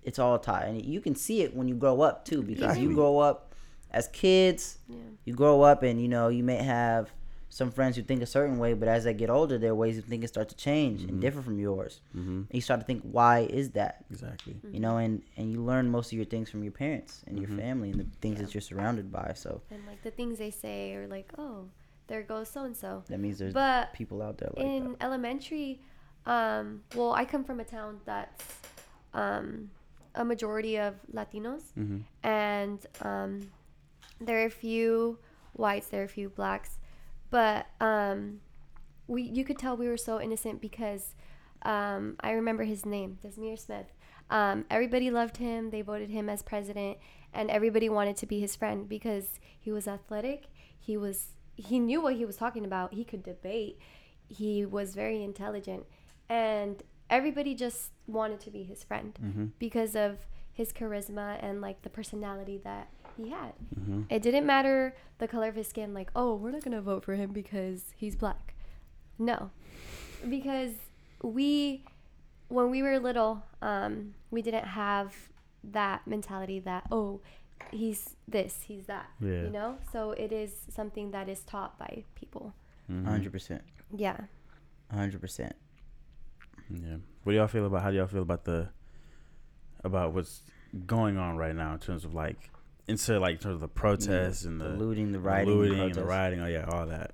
It's all taught, and you can see it when you grow up too, because Exactly. you grow up as kids. Yeah. You grow up, and you know you may have some friends who think a certain way, but as they get older, their ways of thinking start to change and mm-hmm. differ from yours. hmm And you start to think, why is that? Exactly. Mm-hmm. You know, and and you learn most of your things from your parents and your mm-hmm. family and the things Yeah. that you're surrounded by. So And like the things they say are like, oh, there goes so and so. that means there's But people out there like in that. elementary, um, well, I come from a town that's um, a majority of Latinos, hmm and um, there are a few whites, there are a few blacks, but um, we you could tell we were so innocent because um, I remember his name, Desmir Smith. Um, everybody loved him. They voted him as president, and everybody wanted to be his friend because he was athletic. He was he knew what he was talking about. He could debate. He was very intelligent, and everybody just wanted to be his friend hmm because of his charisma and like the personality that he had. hmm It didn't matter the color of his skin, like, oh, we're not gonna vote for him because he's black. No, because we, when we were little, um, we didn't have that mentality that oh, he's this, he's that. Yeah. You know, so it is something that is taught by people. Mhm. hundred percent, Yeah. hundred percent. Yeah. What do y'all feel about? How do y'all feel about the about what's going on right now in terms of like into like in terms of the protests and the, the looting, the the rioting, the looting and the rioting? Oh yeah, all that.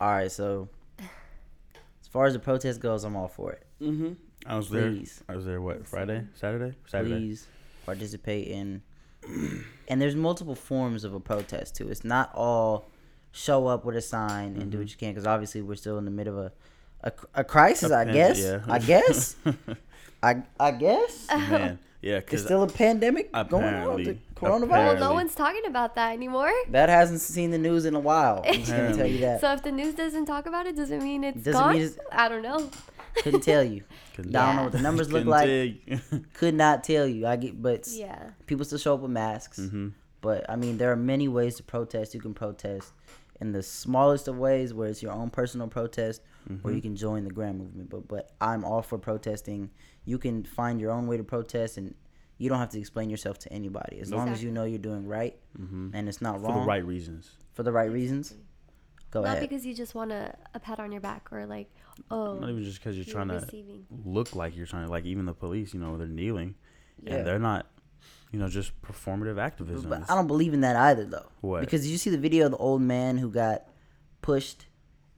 All right, so as far as the protest goes, I'm all for it. Mm-hmm. I was Please, there. I was there. What Friday, Saturday, Saturday. please participate in. And there's multiple forms of a protest too. It's not all show up with a sign and do Mhm. what you can, because obviously we're still in the middle of a a, a crisis. A I pan- guess. yeah. I guess. I I guess. Man, yeah, It's still a pandemic going on. The coronavirus. Well, no one's talking about that anymore. That hasn't seen the news in a while. I'm just gonna tell you that. So if the news doesn't talk about it, doesn't mean it's Doesn't gone. mean it's- I don't know. Couldn't tell you. couldn't, I don't know what the numbers look like. Could not tell you. I get, but Yeah. people still show up with masks. Mhm. But I mean, there are many ways to protest. You can protest in the smallest of ways, where it's your own personal protest, or Mm-hmm. you can join the grand movement. But but I'm all for protesting. You can find your own way to protest, and you don't have to explain yourself to anybody. As long as you know you're doing right Mhm. and it's not wrong For the right reasons. for the right reasons. Go Not ahead. because you just want a, a pat on your back or like, oh, Not even just because you're you're trying to look like you're trying to like even the police. You know, they're kneeling, Yeah. and they're not. You know, just performative activism. But I don't believe in that either, though. What? Because did you see the video of the old man who got pushed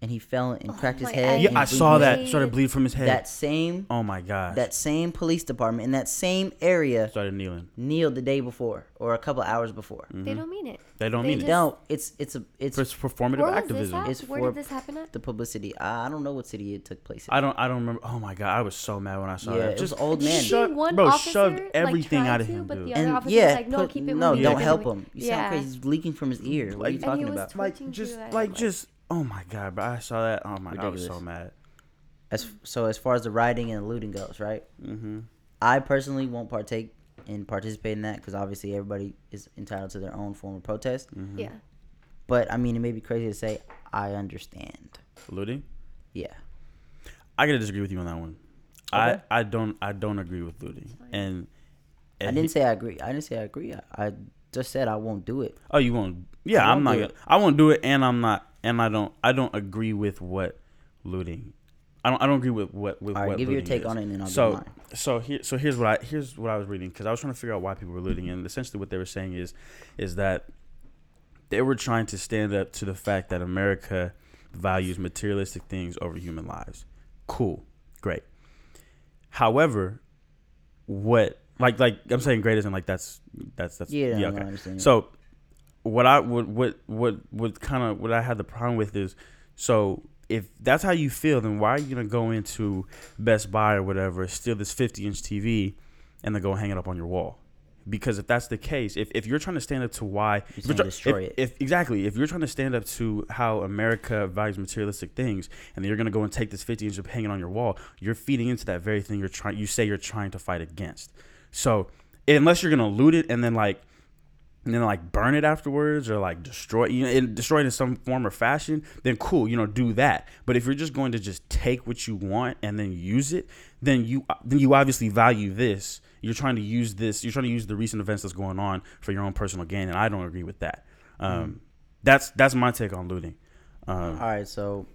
and he fell and cracked his head? I yeah, I bleeding saw his that. head? Started bleed from his head. That same oh my god. that same police department in that same area started kneeling. kneeled the day before or a couple hours before. They don't mean it. Mm-hmm. They don't They mean just- it. No, it's it's a it's It's performative Where was this activism. at? It's Where for- did this happen at? the publicity. I I don't know what city it took place in. I don't. I don't remember. Oh my god, I was so mad when I saw Yeah, that. it was Just old man. see Shut- one bro, shoved everything tried out of him, But dude. the other and officer yeah, was like, no, put- keep it no, moving. don't keep it help moving." him. You yeah. sound crazy. He's leaking from his ear. What are you Like- And he talking was about? like twitching just I like just oh my god, bro! I saw that. Oh my god, I was so mad. As so as far as the rioting and the looting goes, right? Mm-hmm. I personally won't partake and participate in that because obviously everybody is entitled to their own form of protest. Mm-hmm. Yeah. But I mean, it may be crazy to say I understand. Looting. Yeah, I gotta disagree with you on that one. Okay. I I don't I don't agree with looting. fine. And, I didn't he- say I agree. I didn't say I agree. I, I just said I won't do it. Oh, you won't? Yeah, I I'm won't Gonna. I won't do it, and I'm not, and I don't. I don't agree with what looting. I don't. I don't agree with what with All right, what. give you your take is. on it, and then I'll so give mine. so here so here's what I here's what I was reading because I was trying to figure out why people were looting, and essentially what they were saying is is that they were trying to stand up to the fact that America values materialistic things over human lives. Cool, great. However, what like like I'm saying great isn't like that's that's that's Yeah, yeah okay. understand. So what I would what what what kind of what I had the problem with is so if that's how you feel, then why are you gonna go into Best Buy or whatever, steal this 50 inch TV, and then go hang it up on your wall? Because if that's the case, if, if you're trying to stand up to why, you're destroy if, it. if exactly if you're trying to stand up to how America values materialistic things, and then you're gonna go and take this 50 inch and hang it on your wall, you're feeding into that very thing you're trying. You say you're trying to fight against. So unless you're gonna loot it and then like and then like burn it afterwards or like destroy you know and destroy it in some form or fashion then cool you know do that. But if you're just going to just take what you want and then use it then you then you obviously value this. You're trying to use this you're trying to use the recent events that's going on for your own personal gain and i don't agree with that. Um that's that's my take on looting. Um All right, so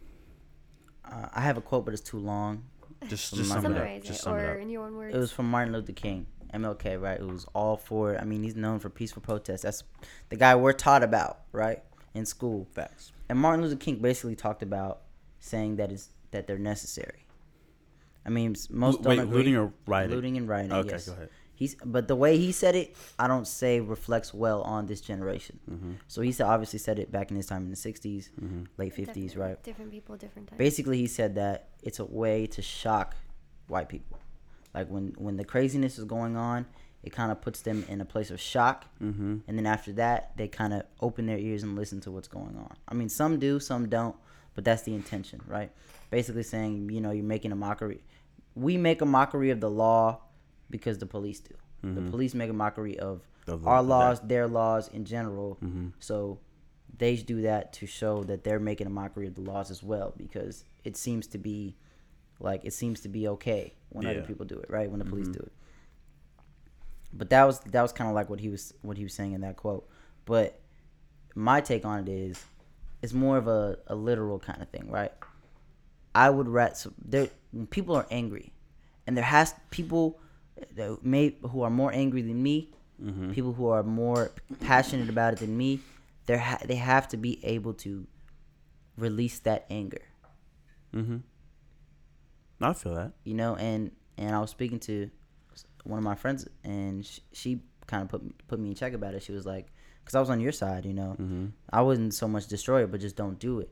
uh, I have a quote, but it's too long. just I'm just not sum it up Summarize just it, sum it or up in your own words. It was from Martin Luther King, MLK, right? Who was all for. I mean, he's known for peaceful protests. That's the guy we're taught about, right, in school. facts And Martin Luther King basically talked about saying that is that they're necessary. I mean, s- most wait don't agree. looting or rioting looting and rioting. okay yes. go ahead He's but the way he said it, I don't say reflects well on this generation. mm-hmm. So he said obviously said it back in his time in the '60s, Mm-hmm. late '50s, Definitely. right? Different people, different times. Basically, he said that it's a way to shock white people. Like when when the craziness is going on, it kind of puts them in a place of shock, Mm-hmm. and then after that, they kind of open their ears and listen to what's going on. I mean, some do, some don't, but that's the intention, right? Basically saying, you know, you're making a mockery. We make a mockery of the law because the police do. The police make a mockery of our that- laws, their laws in general. Mm-hmm. So they do that to show that they're making a mockery of the laws as well because it seems to be like it seems to be okay when other people do it, right? When the police Mhm. do it. But that was that was kind of like what he was what he was saying in that quote. But my take on it is it's more of a, a literal kind of thing, right? I would rather so there when people are angry, and there has people that may who are more angry than me, Mm-hmm. people who are more passionate about it than me. They ha- they have to be able to release that anger. Mm-hmm. I feel that. you know and and i was speaking to one of my friends and she, she kind of put put me in check about it she was like because i was on your side you know Mm-hmm. i wouldn't so much destroy it but just don't do it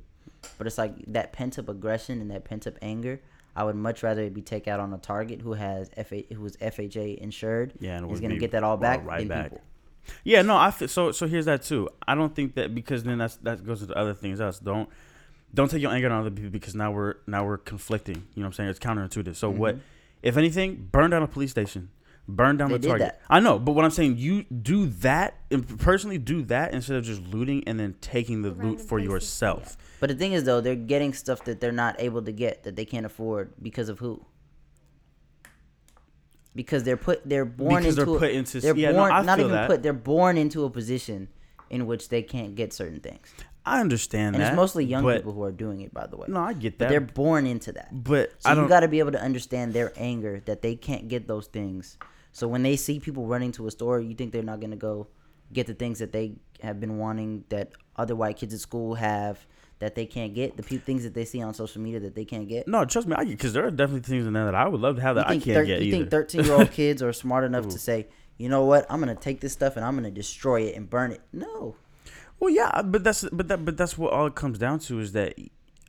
but it's like that pent up aggression and that pent up anger i would much rather it be take out on a target who has fa who is fha insured Yeah, and is going to get that all back right back. people Yeah, no, I feel, so so here's that too. I don't think that because then that's that goes to the other things else. Don't don't take your anger on other people because now we're now we're conflicting. You know what I'm saying? It's counterintuitive. So what mm-hmm. if anything, burn down a police station. Burn down They the did target. that. I know, but what I'm saying, you do that and personally do that instead of just looting and then taking the loot for places, yourself. but the thing is though they're getting stuff that they're not able to get that they can't afford because of who because they're put they're born Because into they're a- put into- they're yeah, no, born I not even that. put they're born into a position in which they can't get certain things I understand and that. it's mostly young but- people who are doing it by the way. No, I get but that. they're born into that. But so you got to be able to understand their anger that they can't get those things. So when they see people running to a store you think they're not going to go get the things that they have been wanting that other white kids at school have that they can't get? The pe- things that they see on social media that they can't get? No, trust me, I because there are definitely things in there that I would love to have that I can't thir- get you either. think 13 year old kids are smart enough to say you know what? I'm going to take this stuff and i'm going to destroy it and burn it. No Well, yeah, but that's but that but that's what all it comes down to is that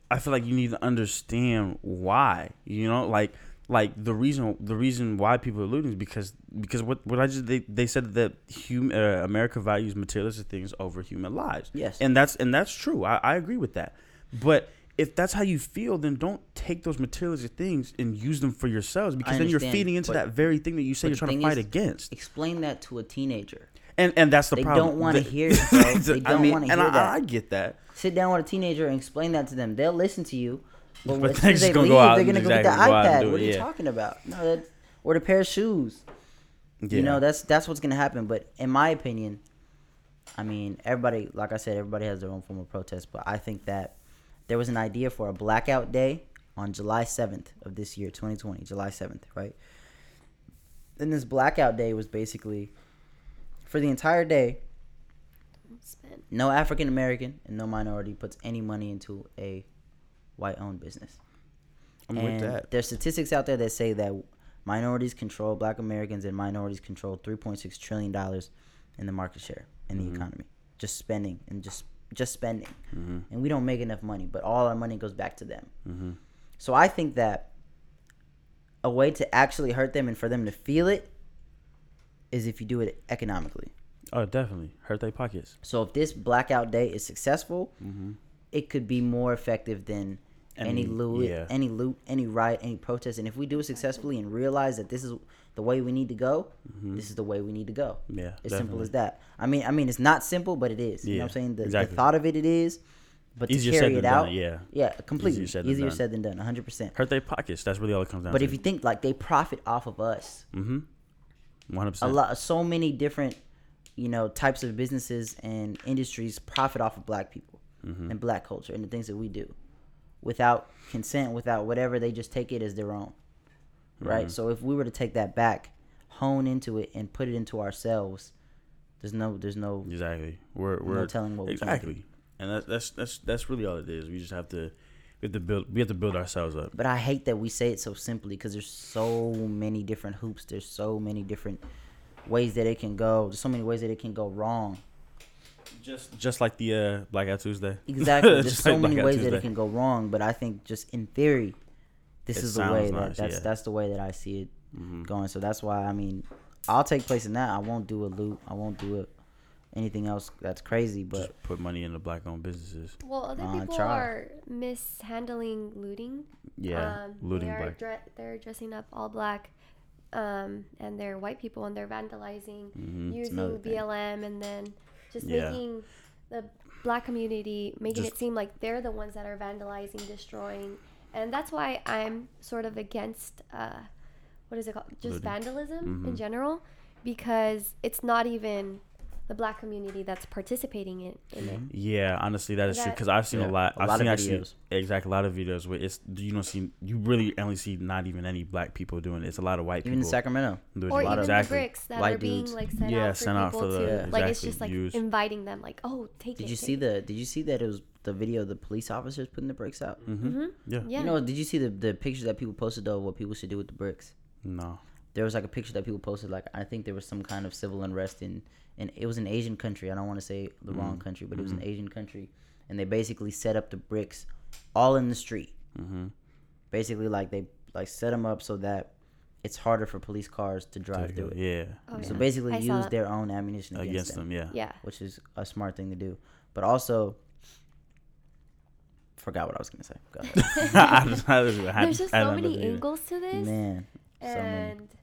I feel like you need to understand why. You know, like like the reason the reason why people are looting is because because what what I just they, they said that hum, uh, America values materialistic things over human lives. Yes. and that's and that's true. I, I agree with that. But if that's how you feel, then don't take those materialistic things and use them for yourselves because then you're feeding into that very thing that you say you're trying to fight is- against. explain that to a teenager And and that's the problem. they problem. don't wanna The- hear it, bro. They I don't mean, wanna and hear I, that. I get that. sit down with a teenager and explain that to them. They'll listen to you. But, But they're just gonna leave, go out they're gonna go get the and iPad. do What it, are you yeah. talking about? No, that, or the pair of shoes. Yeah. You know, that's that's what's gonna happen. But in my opinion, I mean, everybody, like I said, everybody has their own form of protest. But I think that there was an idea for a blackout day on July seventh of this year, 2020, July seventh, right? And this blackout day was basically for the entire day. No African American and no minority puts any money into a white-owned business. I'm and with that. There's statistics out there that say that minorities control, black Americans and minorities control 3.6 trillion dollars in the market share in the Mm-hmm. economy, just spending and just just spending, Mm-hmm. and we don't make enough money, but all our money goes back to them. Mm-hmm. So I think that a way to actually hurt them and for them to feel it is if you do it economically. Oh, definitely hurt their pockets. So if this blackout day is successful, Mm-hmm. it could be more effective than any, Any- loot, yeah. any loot, any riot, any protest. And if we do it successfully and realize that this is the way we need to go, this is the way we need to go. Mm-hmm. Yeah, As simple as that. I mean, I mean, it's not simple, but it is. You know what I'm saying? The, the thought of it, it is. But Easier to said carry than it out, done, yeah. yeah, completely Easier easier said said, than than done, 100. percent Hurt their pockets. That's really all it comes down to. But to. if you think like they profit off of us, mm-hmm, one hundred a lot, so many different, you know, types of businesses and industries profit off of black people Mm-hmm. and black culture and the things that we do, without consent, without whatever. They just take it as their own, right? Mm-hmm. So if we were to take that back, hone into it, and put it into ourselves, there's no, there's no, Exactly. We're we're telling what exactly, and that's that's that's that's really all it is. We just have to we have to build we have to build ourselves up. But I hate that we say it so simply because there's so many different hoops. There's so many different ways that it can go. There's so many ways that it can go wrong. Just just like the uh, Blackout Tuesday. Exactly. There's so like many Blackout ways that it can go wrong, but I think just in theory, this It is the way sounds that that's yeah. that's the way that I see it Mm-hmm. going. So that's why I mean, I'll take place in that. I won't do a loop. I won't do it. Anything else that's crazy, but Just put money into black-owned businesses. Well, other Uh, people try. are mishandling looting. Yeah, um, looting they are black. dre- they're dressing up all black, um, and they're white people, and they're vandalizing, Mhm. using another. BLM, and then just Yeah. making the black community making Just- it seem like they're the ones that are vandalizing, destroying, and that's why I'm sort of against uh, what is it called? Just Looting. vandalism in Mhm. general, because it's not even the black community that's participating in, in it. Yeah, honestly, that is true That- because I've seen Yeah, a lot. a I've lot seen of actually videos. exactly a lot of videos where it's you don't see you really only see not even any black people doing it. It's a lot of white Even in. Sacramento. doing Or it. lot even of- the exactly. bricks that white are being dudes. like sent Yeah, out for sent out people for the- to Yeah. like it's just like use. inviting them like oh take Did it you take see it. the did you see that it was the video of the police officers putting the bricks out? Mm-hmm. Yeah. yeah You know, did you see the, the pictures that people posted of what people should do with the bricks? No. There was like a picture that people posted like I think there was some kind of civil unrest in and it was an Asian country. I don't want to say the wrong country, but it was an Asian country and they basically set up the bricks all in the street. Mm-hmm. Basically like they like set them up so that it's harder for police cars to drive through it. Yeah. Oh, So yeah. basically I use their own ammunition against, Against them, them, yeah. yeah which is a smart thing to do. But also forgot what I was going to say. Go ahead. I just- had- there's just so many angles to this Man, so many. and so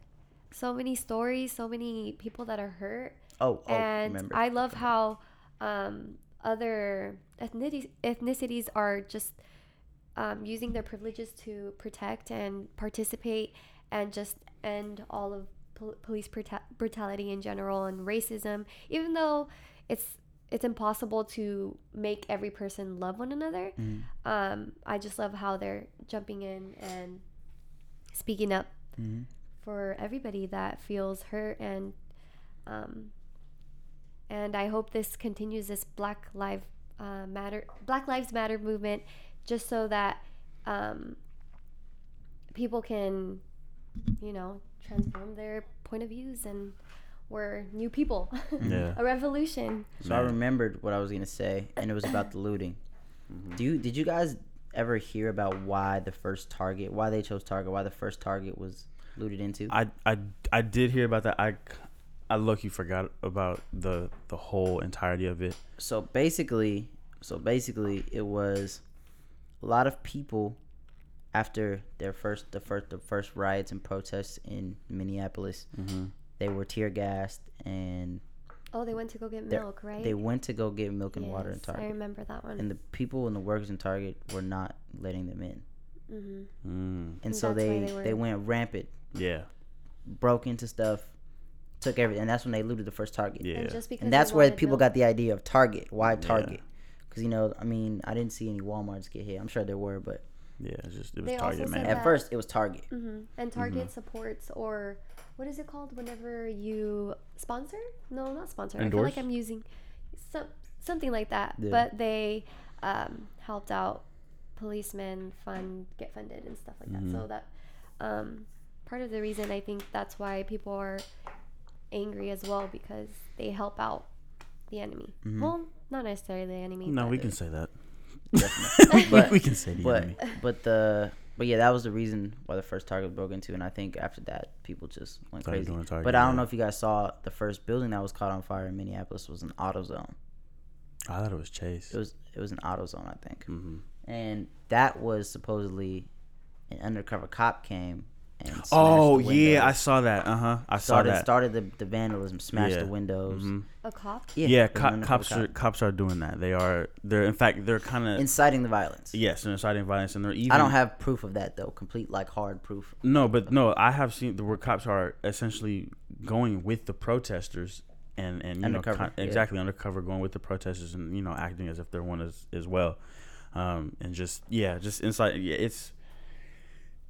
many stories so many people that are hurt Oh, oh, and remember. I love how um, other ethnicities, ethnicities are just um, using their privileges to protect and participate and just end all of pol- police bruta- brutality in general and racism. Even though it's it's impossible to make every person love one another, Mhm. um, I just love how they're jumping in and speaking up Mhm. For everybody that feels hurt and um, and I hope this continues this Black Live uh, Matter Black Lives Matter movement, just so that um, people can, you know, transform their point of views and we're new people. Yeah. a revolution. So I remembered what I was gonna say, and it was about the looting. Mm-hmm. Do you did you guys ever hear about why the first target, why they chose Target, why the first Target was looted into? I, I, I did hear about that. I, I lucky forgot about the the whole entirety of it. so basically, so basically, it was a lot of people after their first the first the first riots and protests in Minneapolis. Mm-hmm. They were tear gassed and Oh, they went to go get milk, right? they went to go get milk and water in Target. I remember that one. And the people and the workers in Target were not letting them in. Hmm Mm. And so That's they they they, went rampant, Yeah. broke into stuff, took everything, and that's when they looted the first Target. Yeah. And just because And that's where people milk. got the idea of Target. Why Target? Because you know, I mean, I didn't see any WalMarts get hit. I'm sure there were, but Yeah. It's just it was They Target man. at first it was Target. hmm And Target supports or what is it called whenever you sponsor? No, not sponsor. Endorse? I feel like I'm using some something like that. Yeah. But they um, helped out policemen fund get funded and stuff like that. So that um, part of the reason I think that's why people are angry as well because they help out the enemy. Well, not necessarily the enemy. No, we can say that. We, But- we can say the But enemy. but the but yeah, that was the reason why the first Target was broke into, and I think after that, people just went Started crazy. going Target, but I don't yeah. know if you guys saw the first building that was caught on fire in Minneapolis was an AutoZone. I thought it was Chase. It was it was an AutoZone, I think, hmm and that was supposedly an undercover cop came and smashed Oh the yeah, I saw that. Uh huh. I saw started that. started the, the vandalism, smashed Yeah. the windows. Mhm. a cop. Yeah, Yeah, it was an co- cops cop. are cops are doing that. They are. They're in fact they're kind of inciting the violence. yes, they're inciting violence, and they're even. I don't have proof of that though, complete like hard proof. No, but no, I have seen the where cops are essentially going with the protesters and and you Undercover, know con- yeah. exactly undercover going with the protesters and you know acting as if they're one as as well, um, and just yeah, just inside. Yeah, it's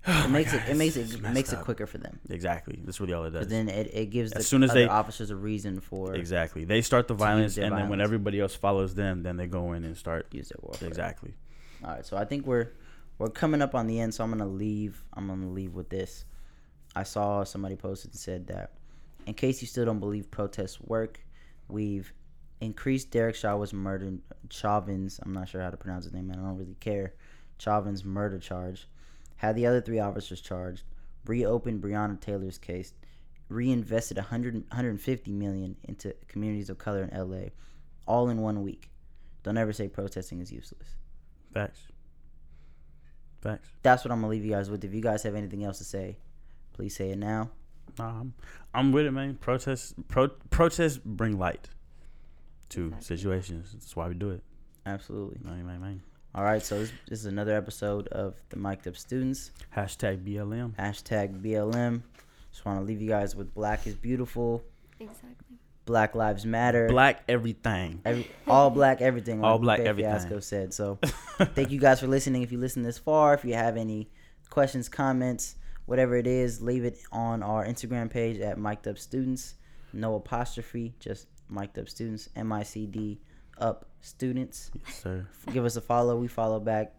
It makes Oh God, it it makes it makes it quicker for them. exactly that's really all it does. But then it, it gives the As soon as they- officers a reason for exactly, they start the violence, and then when everybody else follows them, then they go in and start use their warfare. exactly. All right, so I think we're we're coming up on the end, so I'm gonna leave. I'm gonna leave with this. I saw somebody posted and said that, in case you still don't believe protests work, we've increased Derek Shaw was murdered. Chauvin's. I'm not sure how to pronounce his name, and I don't really care. Chauvin's murder charge, had the other three officers charged, reopened Breonna Taylor's case, reinvested 100 150 million into communities of color in LA, all in one week. Don't ever say protesting is useless Facts. Facts. that's what I'm gonna leave you guys with. If you guys have anything else to say, please say it now. Nah, I'm, I'm with it, man. Protests, pro, protests bring light to Exactly. situations. That's why we do it. Absolutely. Man, man, man. All right, so this, this is another episode of the Mic'd Up Students. Hashtag BLM. Hashtag BLM. Just want to leave you guys with Black is Beautiful. Exactly. Black Lives Matter. Black everything. Every, all black everything. All like black Faith everything. Fiasco said. So, thank you guys for listening. If you listen this far, if you have any questions, comments, whatever it is, leave it on our Instagram page at Mic'd Up Students. No apostrophe, just Mic'd Up Students, M I C D Up Students. Yes, sir. Give us a follow. We follow back.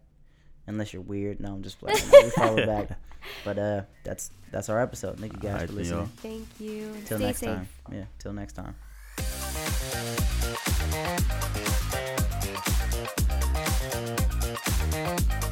Unless you're weird. No, I'm just playing. we follow back. But uh, that's that's our episode. Thank you guys right, for listening. Y'all. Thank you. Till next safe. time. Yeah. Till next time. Thank you.